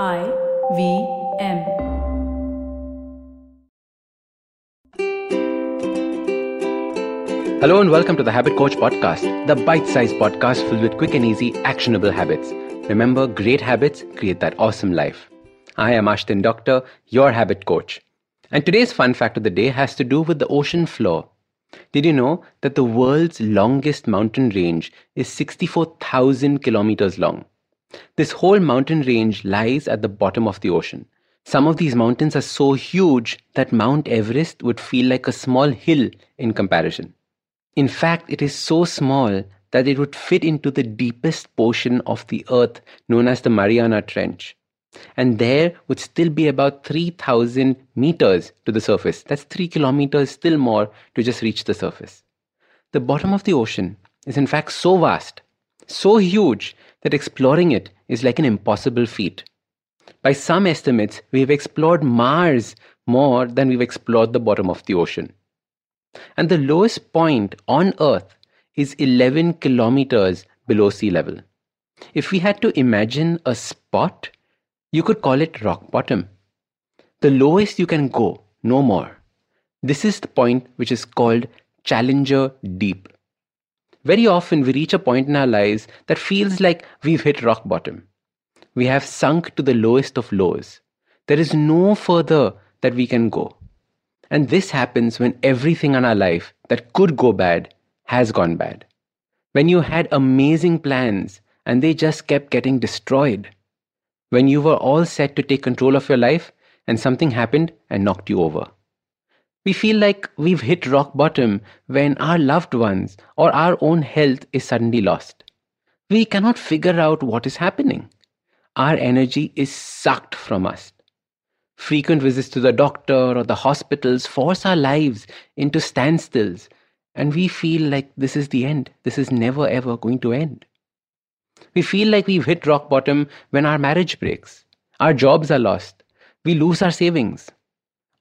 I V M. Hello and welcome to the Habit Coach Podcast, the bite sized podcast filled with quick and easy, actionable habits. Remember, great habits create that awesome life. I am Ashdin Doctor, your habit coach. And today's fun fact of the day has to do with the ocean floor. Did you know that the world's longest mountain range is 64,000 kilometers long? This whole mountain range lies at the bottom of the ocean. Some of these mountains are so huge that Mount Everest would feel like a small hill in comparison. In fact, it is so small that it would fit into the deepest portion of the earth known as the Mariana Trench. And there would still be about 3,000 meters to the surface. That's 3 kilometers, still more, to just reach the surface. The bottom of the ocean is, in fact, so vast, so huge, that exploring it is like an impossible feat. By some estimates, we have explored Mars more than we've explored the bottom of the ocean. And the lowest point on Earth is 11 kilometers below sea level. If we had to imagine a spot, you could call it rock bottom. The lowest you can go, no more. This is the point which is called Challenger Deep. Very often we reach a point in our lives that feels like we've hit rock bottom. We have sunk to the lowest of lows. There is no further that we can go. And this happens when everything in our life that could go bad has gone bad. When you had amazing plans and they just kept getting destroyed. When you were all set to take control of your life and something happened and knocked you over. We feel like we've hit rock bottom when our loved ones or our own health is suddenly lost. We cannot figure out what is happening. Our energy is sucked from us. Frequent visits to the doctor or the hospitals force our lives into standstills, and we feel like this is the end. This is never ever going to end. We feel like we've hit rock bottom when our marriage breaks, our jobs are lost, we lose our savings,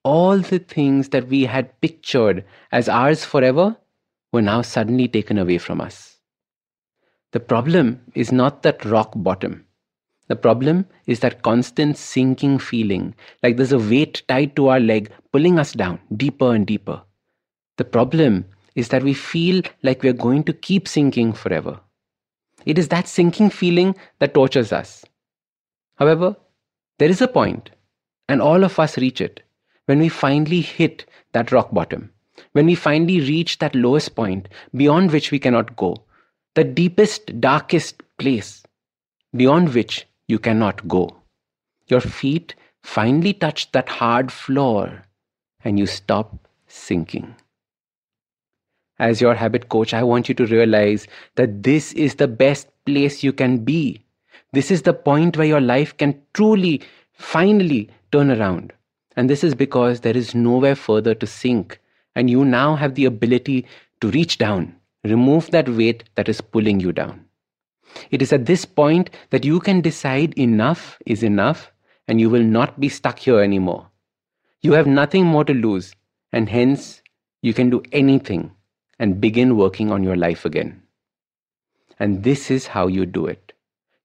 all the things that we had pictured as ours forever were now suddenly taken away from us. The problem is not that rock bottom. The problem is that constant sinking feeling, like there's a weight tied to our leg pulling us down deeper and deeper. The problem is that we feel like we're going to keep sinking forever. It is that sinking feeling that tortures us. However, there is a point, and all of us reach it, when we finally hit that rock bottom, when we finally reach that lowest point beyond which we cannot go, the deepest, darkest place beyond which you cannot go. Your feet finally touch that hard floor and you stop sinking. As your habit coach, I want you to realize that this is the best place you can be. This is the point where your life can truly, finally turn around. And this is because there is nowhere further to sink. And you now have the ability to reach down, remove that weight that is pulling you down. It is at this point that you can decide enough is enough and you will not be stuck here anymore. You have nothing more to lose, and hence you can do anything and begin working on your life again. And this is how you do it.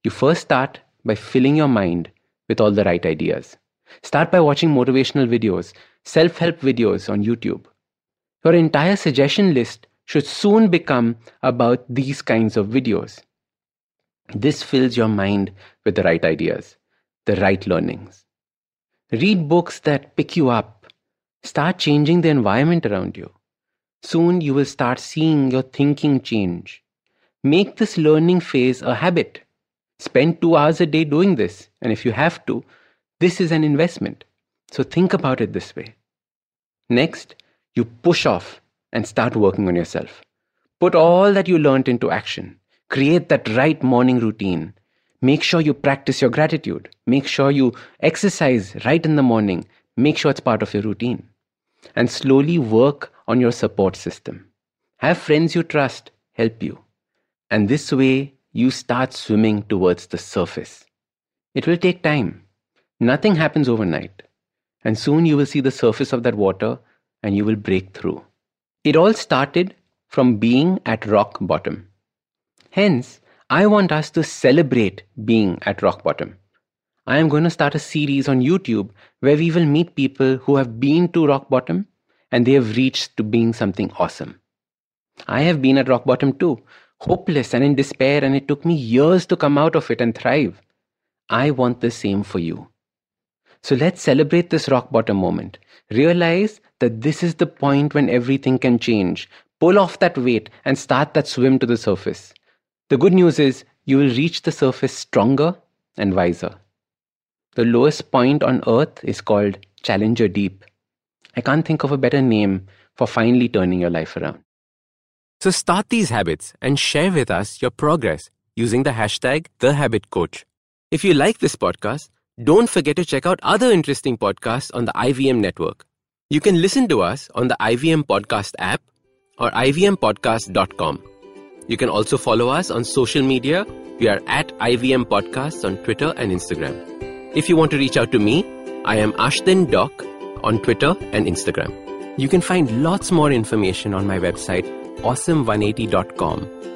You first start by filling your mind with all the right ideas. Start by watching motivational videos, self help videos on YouTube. Your entire suggestion list should soon become about these kinds of videos. This fills your mind with the right ideas, the right learnings. Read books that pick you up. Start changing the environment around you. Soon you will start seeing your thinking change. Make this learning phase a habit. Spend two hours a day doing this, and if you have to, this is an investment. So think about it this way. Next, you push off and start working on yourself. Put all that you learned into action. Create that right morning routine. Make sure you practice your gratitude. Make sure you exercise right in the morning. Make sure it's part of your routine. And slowly work on your support system. Have friends you trust help you. And this way, you start swimming towards the surface. It will take time. Nothing happens overnight. And soon you will see the surface of that water and you will break through. It all started from being at rock bottom. Hence, I want us to celebrate being at rock bottom. I am going to start a series on YouTube where we will meet people who have been to rock bottom and they have reached to being something awesome. I have been at rock bottom too, hopeless and in despair, and it took me years to come out of it and thrive. I want the same for you. So let's celebrate this rock bottom moment. Realize that this is the point when everything can change. Pull off that weight and start that swim to the surface. The good news is you will reach the surface stronger and wiser. The lowest point on earth is called Challenger Deep. I can't think of a better name for finally turning your life around. So start these habits and share with us your progress using the hashtag TheHabitCoach. If you like this podcast, don't forget to check out other interesting podcasts on the IVM network. You can listen to us on the IVM Podcast app or ivmpodcast.com. You can also follow us on social media. We are at IVM Podcasts on Twitter and Instagram. If you want to reach out to me, I am Ashdin Doc on Twitter and Instagram. You can find lots more information on my website, awesome180.com,